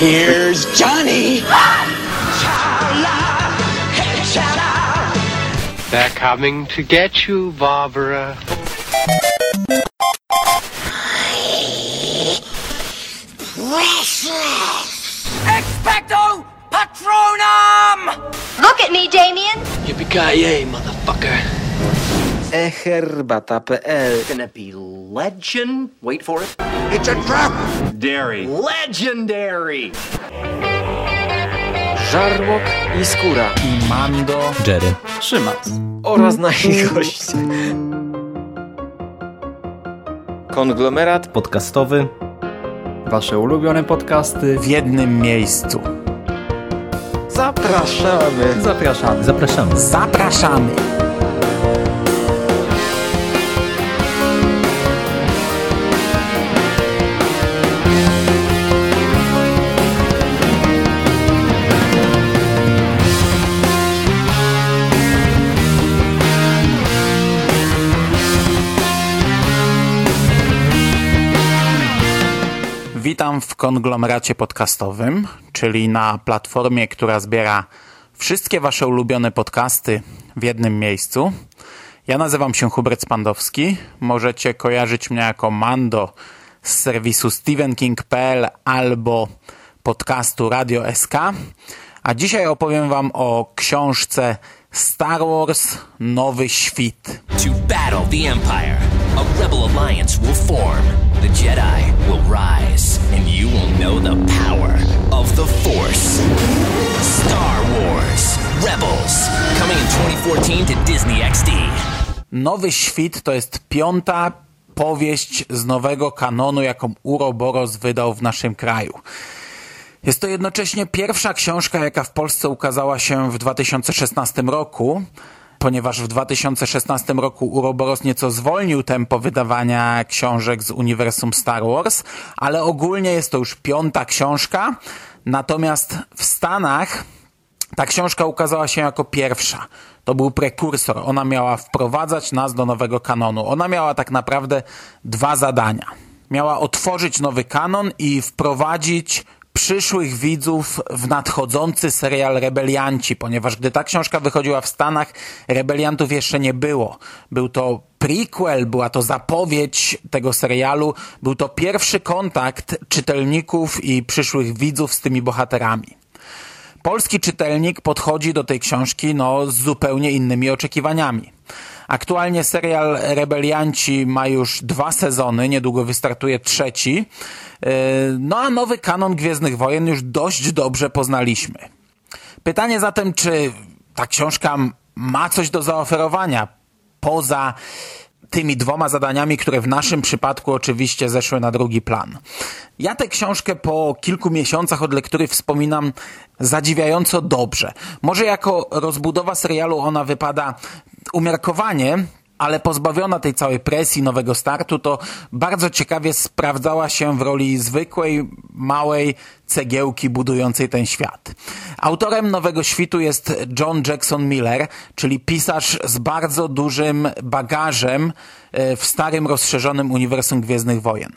Here's Johnny. They're coming to get you, Barbara. Expecto Patronum! Look at me, Damien. Yippee-ki-yay, motherfucker. eherbata.pl uh, Gonna be legend. Wait for it. It's a trap! Dairy. Legendary. Żarłok i Skóra i Mando, Jerry, Szymas. oraz nasi goście. Konglomerat podcastowy. Wasze ulubione podcasty w jednym miejscu. zapraszamy. Zapraszamy. Zapraszamy. Zapraszamy. Witam w konglomeracie podcastowym, czyli na platformie, która zbiera wszystkie Wasze ulubione podcasty w jednym miejscu. Ja nazywam się Hubert Spandowski. Możecie kojarzyć mnie jako Mando z serwisu stevenking.pl albo podcastu Radio SK. A dzisiaj opowiem Wam o książce Star Wars Nowy Świt. To battle the Empire, a rebel alliance will form. The Jedi will rise, and you will know the power of the Force. Star Wars Rebels, coming in 2014 to Disney XD. Nowy Świt to jest piąta powieść z nowego kanonu, jaką Uroboros wydał w naszym kraju. Jest to jednocześnie pierwsza książka, jaka w Polsce ukazała się w 2016 roku, ponieważ w 2016 roku Uroboros nieco zwolnił tempo wydawania książek z uniwersum Star Wars, ale ogólnie jest to już piąta książka, natomiast w Stanach ta książka ukazała się jako pierwsza. To był prekursor. Ona miała wprowadzać nas do nowego kanonu. Ona miała tak naprawdę dwa zadania. Miała otworzyć nowy kanon i wprowadzić przyszłych widzów w nadchodzący serial Rebelianci, ponieważ gdy ta książka wychodziła w Stanach, Rebeliantów jeszcze nie było. Był to prequel, była to zapowiedź tego serialu, był to pierwszy kontakt czytelników i przyszłych widzów z tymi bohaterami. Polski czytelnik podchodzi do tej książki no, z zupełnie innymi oczekiwaniami. Aktualnie serial Rebelianci ma już dwa sezony, niedługo wystartuje trzeci. Yy, No a nowy kanon Gwiezdnych Wojen już dość dobrze poznaliśmy. Pytanie zatem, czy ta książka ma coś do zaoferowania poza tymi dwoma zadaniami, które w naszym przypadku oczywiście zeszły na drugi plan. Ja tę książkę po kilku miesiącach od lektury wspominam zadziwiająco dobrze. Może jako rozbudowa serialu ona wypada umiarkowanie, ale pozbawiona tej całej presji nowego startu, to bardzo ciekawie sprawdzała się w roli zwykłej, małej cegiełki budującej ten świat. Autorem Nowego Świtu jest John Jackson Miller, czyli pisarz z bardzo dużym bagażem e, w starym, rozszerzonym uniwersum Gwiezdnych Wojen.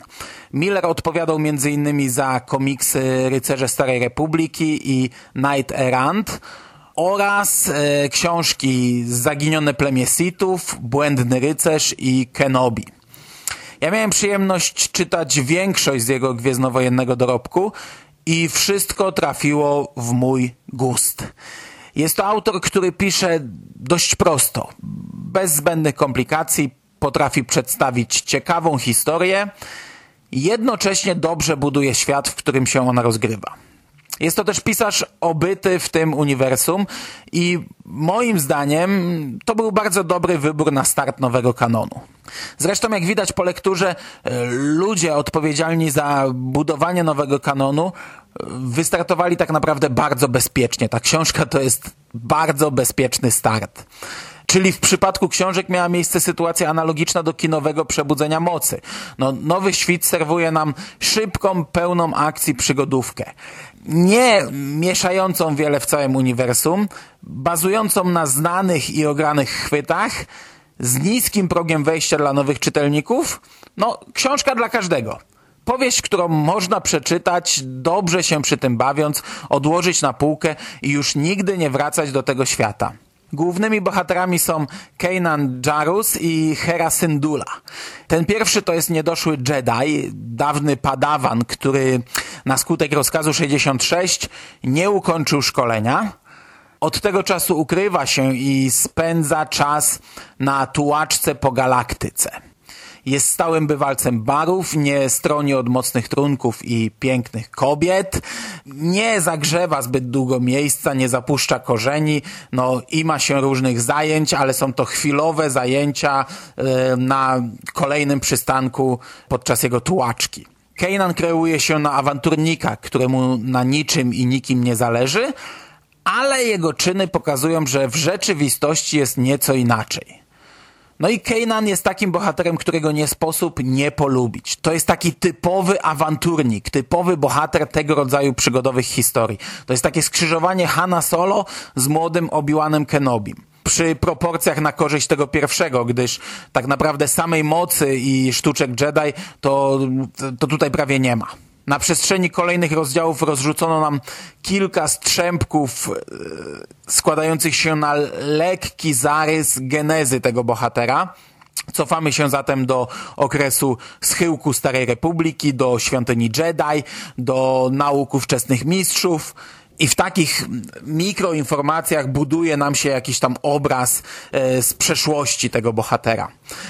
Miller odpowiadał m.in. za komiksy Rycerze Starej Republiki i Night Errant, oraz e, książki Zaginione plemię Sithów, Błędny rycerz i Kenobi. Ja miałem przyjemność czytać większość z jego gwiezdnowojennego dorobku i wszystko trafiło w mój gust. Jest to autor, który pisze dość prosto, bez zbędnych komplikacji, potrafi przedstawić ciekawą historię, jednocześnie dobrze buduje świat, w którym się ona rozgrywa. Jest to też pisarz obyty w tym uniwersum i moim zdaniem to był bardzo dobry wybór na start nowego kanonu. Zresztą jak widać po lekturze, e, ludzie odpowiedzialni za budowanie nowego kanonu e, wystartowali tak naprawdę bardzo bezpiecznie. Ta książka to jest bardzo bezpieczny start. Czyli w przypadku książek miała miejsce sytuacja analogiczna do kinowego przebudzenia mocy. No, nowy świt serwuje nam szybką, pełną akcji przygodówkę. Nie mieszającą wiele w całym uniwersum, bazującą na znanych i ogranych chwytach, z niskim progiem wejścia dla nowych czytelników. No, książka dla każdego. Powieść, którą można przeczytać, dobrze się przy tym bawiąc, odłożyć na półkę i już nigdy nie wracać do tego świata. Głównymi bohaterami są Kanan Jarus i Hera Syndulla. Ten pierwszy to jest niedoszły Jedi, dawny padawan, który na skutek rozkazu 66 nie ukończył szkolenia. Od tego czasu ukrywa się i spędza czas na tułaczce po galaktyce. Jest stałym bywalcem barów, nie stroni od mocnych trunków i pięknych kobiet, nie zagrzewa zbyt długo miejsca, nie zapuszcza korzeni, no i ma się różnych zajęć, ale są to chwilowe zajęcia e, na kolejnym przystanku podczas jego tułaczki. Kanan kreuje się na awanturnika, któremu na niczym i nikim nie zależy, ale jego czyny pokazują, że w rzeczywistości jest nieco inaczej. No i Kanan jest takim bohaterem, którego nie sposób nie polubić. To jest taki typowy awanturnik, typowy bohater tego rodzaju przygodowych historii. To jest takie skrzyżowanie Hanna Solo z młodym Obi-Wanem Kenobim przy proporcjach na korzyść tego pierwszego, gdyż tak naprawdę samej mocy i sztuczek Jedi to, to tutaj prawie nie ma. Na przestrzeni kolejnych rozdziałów rozrzucono nam kilka strzępków e, składających się na lekki zarys genezy tego bohatera. Cofamy się zatem do okresu schyłku Starej Republiki, do świątyni Jedi, do nauk ówczesnych mistrzów, i w takich mikroinformacjach buduje nam się jakiś tam obraz e, z przeszłości tego bohatera.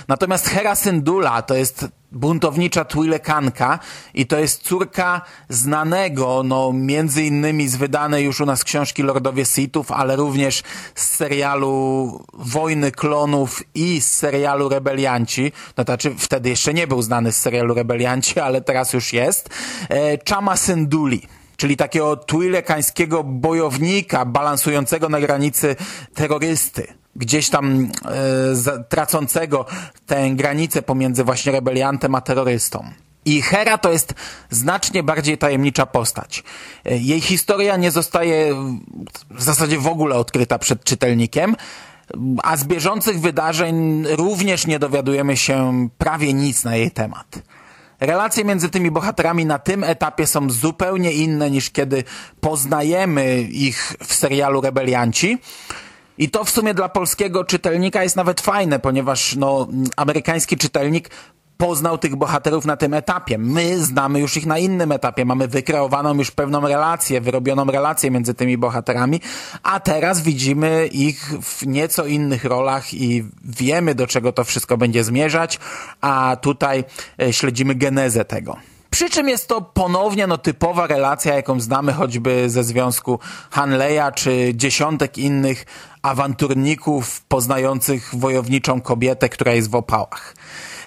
Natomiast Hera Syndulla to jest buntownicza Twilekanka i to jest córka znanego, no między innymi z wydanej już u nas książki Lordowie Sithów, ale również z serialu Wojny Klonów i z serialu Rebelianci, no to znaczy wtedy jeszcze nie był znany z serialu Rebelianci, ale teraz już jest, e, Chama Synduli czyli takiego twilekańskiego bojownika balansującego na granicy terrorysty gdzieś tam e, tracącego tę granicę pomiędzy właśnie rebeliantem a terrorystą. I Hera to jest znacznie bardziej tajemnicza postać. E, jej historia nie zostaje w zasadzie w ogóle odkryta przed czytelnikiem, a z bieżących wydarzeń również nie dowiadujemy się prawie nic na jej temat. Relacje między tymi bohaterami na tym etapie są zupełnie inne niż kiedy poznajemy ich w serialu Rebelianci. I to w sumie dla polskiego czytelnika jest nawet fajne, ponieważ no, amerykański czytelnik poznał tych bohaterów na tym etapie. My znamy już ich na innym etapie, mamy wykreowaną już pewną relację, wyrobioną relację między tymi bohaterami, a teraz widzimy ich w nieco innych rolach i wiemy, do czego to wszystko będzie zmierzać, a tutaj e, śledzimy genezę tego. Przy czym jest to ponownie no, typowa relacja, jaką znamy choćby ze związku Hanleya czy dziesiątek innych awanturników poznających wojowniczą kobietę, która jest w opałach.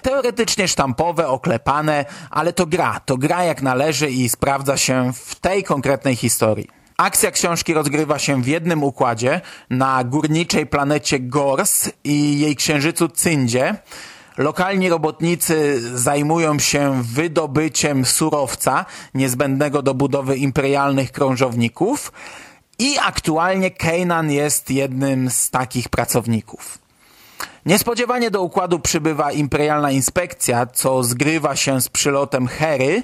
Teoretycznie sztampowe, oklepane, ale to gra. To gra jak należy i sprawdza się w tej konkretnej historii. Akcja książki rozgrywa się w jednym układzie na górniczej planecie Gors i jej księżycu Cyndzie. Lokalni robotnicy zajmują się wydobyciem surowca niezbędnego do budowy imperialnych krążowników i aktualnie Kanan jest jednym z takich pracowników. Niespodziewanie do układu przybywa imperialna inspekcja, co zgrywa się z przylotem Hery.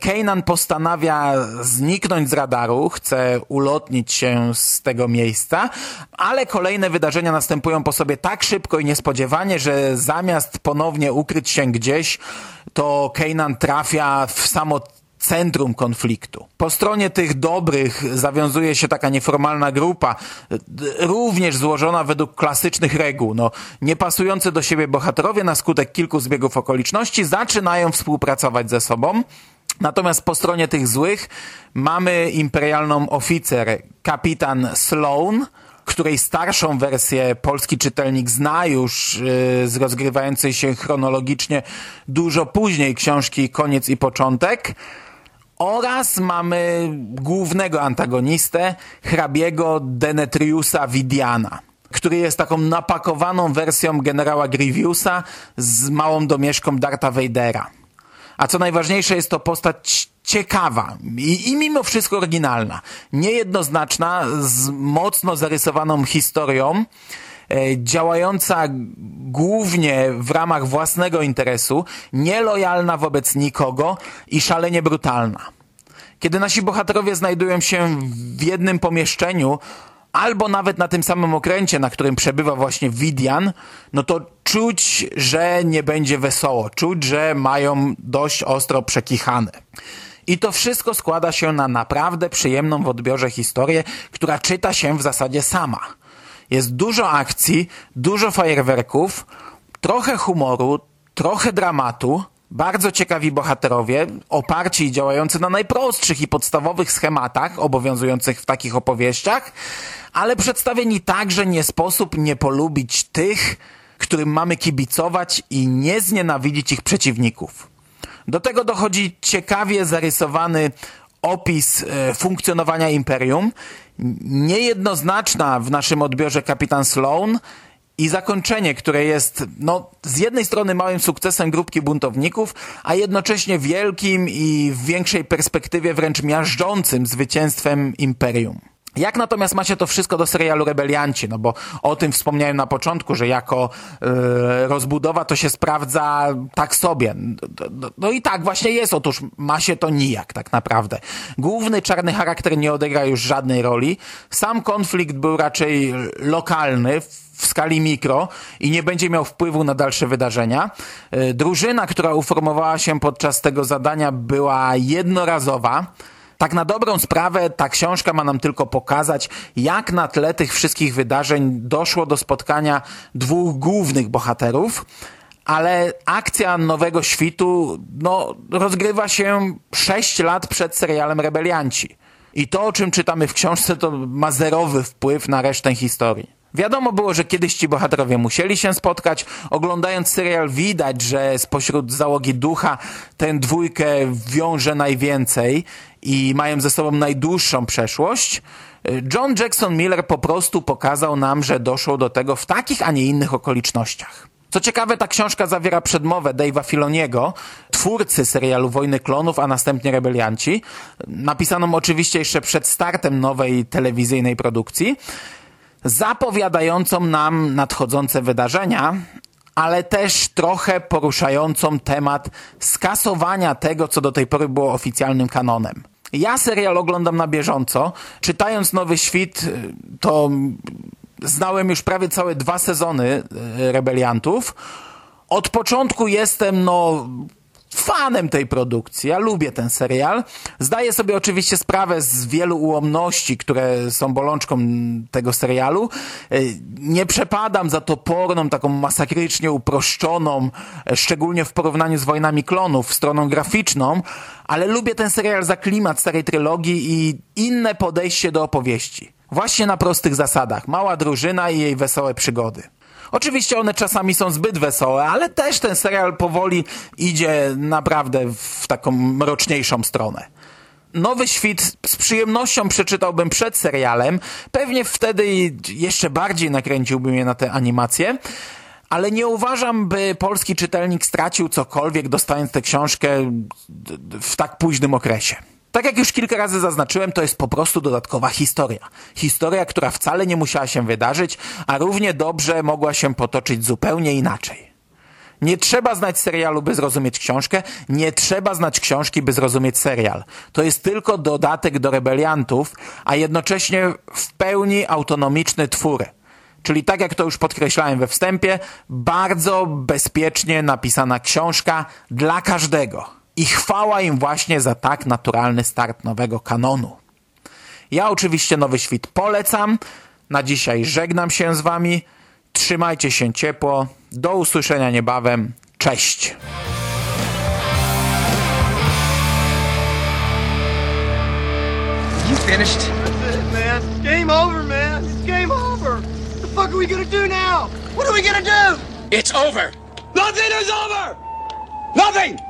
Kanan postanawia zniknąć z radaru, chce ulotnić się z tego miejsca, ale kolejne wydarzenia następują po sobie tak szybko i niespodziewanie, że zamiast ponownie ukryć się gdzieś, to Kanan trafia w samo centrum konfliktu. Po stronie tych dobrych zawiązuje się taka nieformalna grupa, również złożona według klasycznych reguł. No, niepasujące do siebie bohaterowie na skutek kilku zbiegów okoliczności zaczynają współpracować ze sobą. Natomiast po stronie tych złych mamy imperialną oficer, kapitan Sloan, której starszą wersję polski czytelnik zna już yy, z rozgrywającej się chronologicznie dużo później książki Koniec i Początek. Oraz mamy głównego antagonistę, hrabiego Denetriusa Vidiana, który jest taką napakowaną wersją generała Grievousa z małą domieszką Darta Vadera. A co najważniejsze, jest to postać ciekawa i, i mimo wszystko oryginalna. Niejednoznaczna, z mocno zarysowaną historią, działająca głównie w ramach własnego interesu, nielojalna wobec nikogo i szalenie brutalna. Kiedy nasi bohaterowie znajdują się w jednym pomieszczeniu, albo nawet na tym samym okręcie, na którym przebywa właśnie Widian, no to czuć, że nie będzie wesoło, czuć, że mają dość ostro przekichane. I to wszystko składa się na naprawdę przyjemną w odbiorze historię, która czyta się w zasadzie sama. Jest dużo akcji, dużo fajerwerków, trochę humoru, trochę dramatu, bardzo ciekawi bohaterowie, oparci i działający na najprostszych i podstawowych schematach obowiązujących w takich opowieściach, ale przedstawieni tak, że nie sposób nie polubić tych, którym mamy kibicować i nie znienawidzić ich przeciwników. Do tego dochodzi ciekawie zarysowany opis e, funkcjonowania imperium, niejednoznaczna w naszym odbiorze kapitan Sloan i zakończenie, które jest no, z jednej strony małym sukcesem grupki buntowników, a jednocześnie wielkim i w większej perspektywie wręcz miażdżącym zwycięstwem imperium. Jak natomiast macie to wszystko do serialu Rebelianci? No bo o tym wspomniałem na początku, że jako yy, rozbudowa to się sprawdza tak sobie. No, no, i tak właśnie jest. Otóż ma się to nijak tak naprawdę. Główny czarny charakter nie odegra już żadnej roli. Sam konflikt był raczej lokalny, w skali mikro i nie będzie miał wpływu na dalsze wydarzenia. Drużyna, która uformowała się podczas tego zadania była jednorazowa. Tak na dobrą sprawę ta książka ma nam tylko pokazać, jak na tle tych wszystkich wydarzeń doszło do spotkania dwóch głównych bohaterów, ale akcja Nowego Świtu no, rozgrywa się 6 lat przed serialem Rebelianci. I to, o czym czytamy w książce, to ma zerowy wpływ na resztę historii. Wiadomo było, że kiedyś ci bohaterowie musieli się spotkać. Oglądając serial widać, że spośród załogi ducha ten dwójkę wiąże najwięcej i mają ze sobą najdłuższą przeszłość. John Jackson Miller po prostu pokazał nam, że doszło do tego w takich, a nie innych okolicznościach. Co ciekawe, ta książka zawiera przedmowę Dave'a Filoniego, twórcy serialu Wojny Klonów, a następnie Rebelianci, napisaną oczywiście jeszcze przed startem nowej telewizyjnej produkcji zapowiadającą nam nadchodzące wydarzenia, ale też trochę poruszającą temat skasowania tego, co do tej pory było oficjalnym kanonem. Ja serial oglądam na bieżąco. Czytając Nowy Świt, to znałem już prawie całe dwa sezony e, Rebeliantów. Od początku jestem, no, fanem tej produkcji. Ja lubię ten serial. Zdaję sobie oczywiście sprawę z wielu ułomności, które są bolączką tego serialu. E, nie przepadam za toporną, taką masakrycznie uproszczoną, e, szczególnie w porównaniu z Wojnami Klonów, stroną graficzną, ale lubię ten serial za klimat starej trylogii i inne podejście do opowieści. Właśnie na prostych zasadach. Mała drużyna i jej wesołe przygody. Oczywiście one czasami są zbyt wesołe, ale też ten serial powoli idzie naprawdę w taką mroczniejszą stronę. Nowy Świt z przyjemnością przeczytałbym przed serialem. Pewnie wtedy jeszcze bardziej nakręciłbym je na tę animację. Ale nie uważam, by polski czytelnik stracił cokolwiek dostając tę książkę w tak późnym okresie. Tak jak już kilka razy zaznaczyłem, to jest po prostu dodatkowa historia. Historia, która wcale nie musiała się wydarzyć, a równie dobrze mogła się potoczyć zupełnie inaczej. Nie trzeba znać serialu, by zrozumieć książkę, nie trzeba znać książki, by zrozumieć serial. To jest tylko dodatek do rebeliantów, a jednocześnie w pełni autonomiczny twór. Czyli tak jak to już podkreślałem we wstępie, bardzo bezpiecznie napisana książka dla każdego. I chwała im właśnie za tak naturalny start nowego kanonu. Ja oczywiście Nowy Świt polecam. Na dzisiaj żegnam się z wami. Trzymajcie się ciepło. Do usłyszenia niebawem. Cześć! You finished? That's it, man. Game over, man. It's game over. What the fuck are we gonna do now? What are we gonna do? It's over. Nothing is over! Nothing!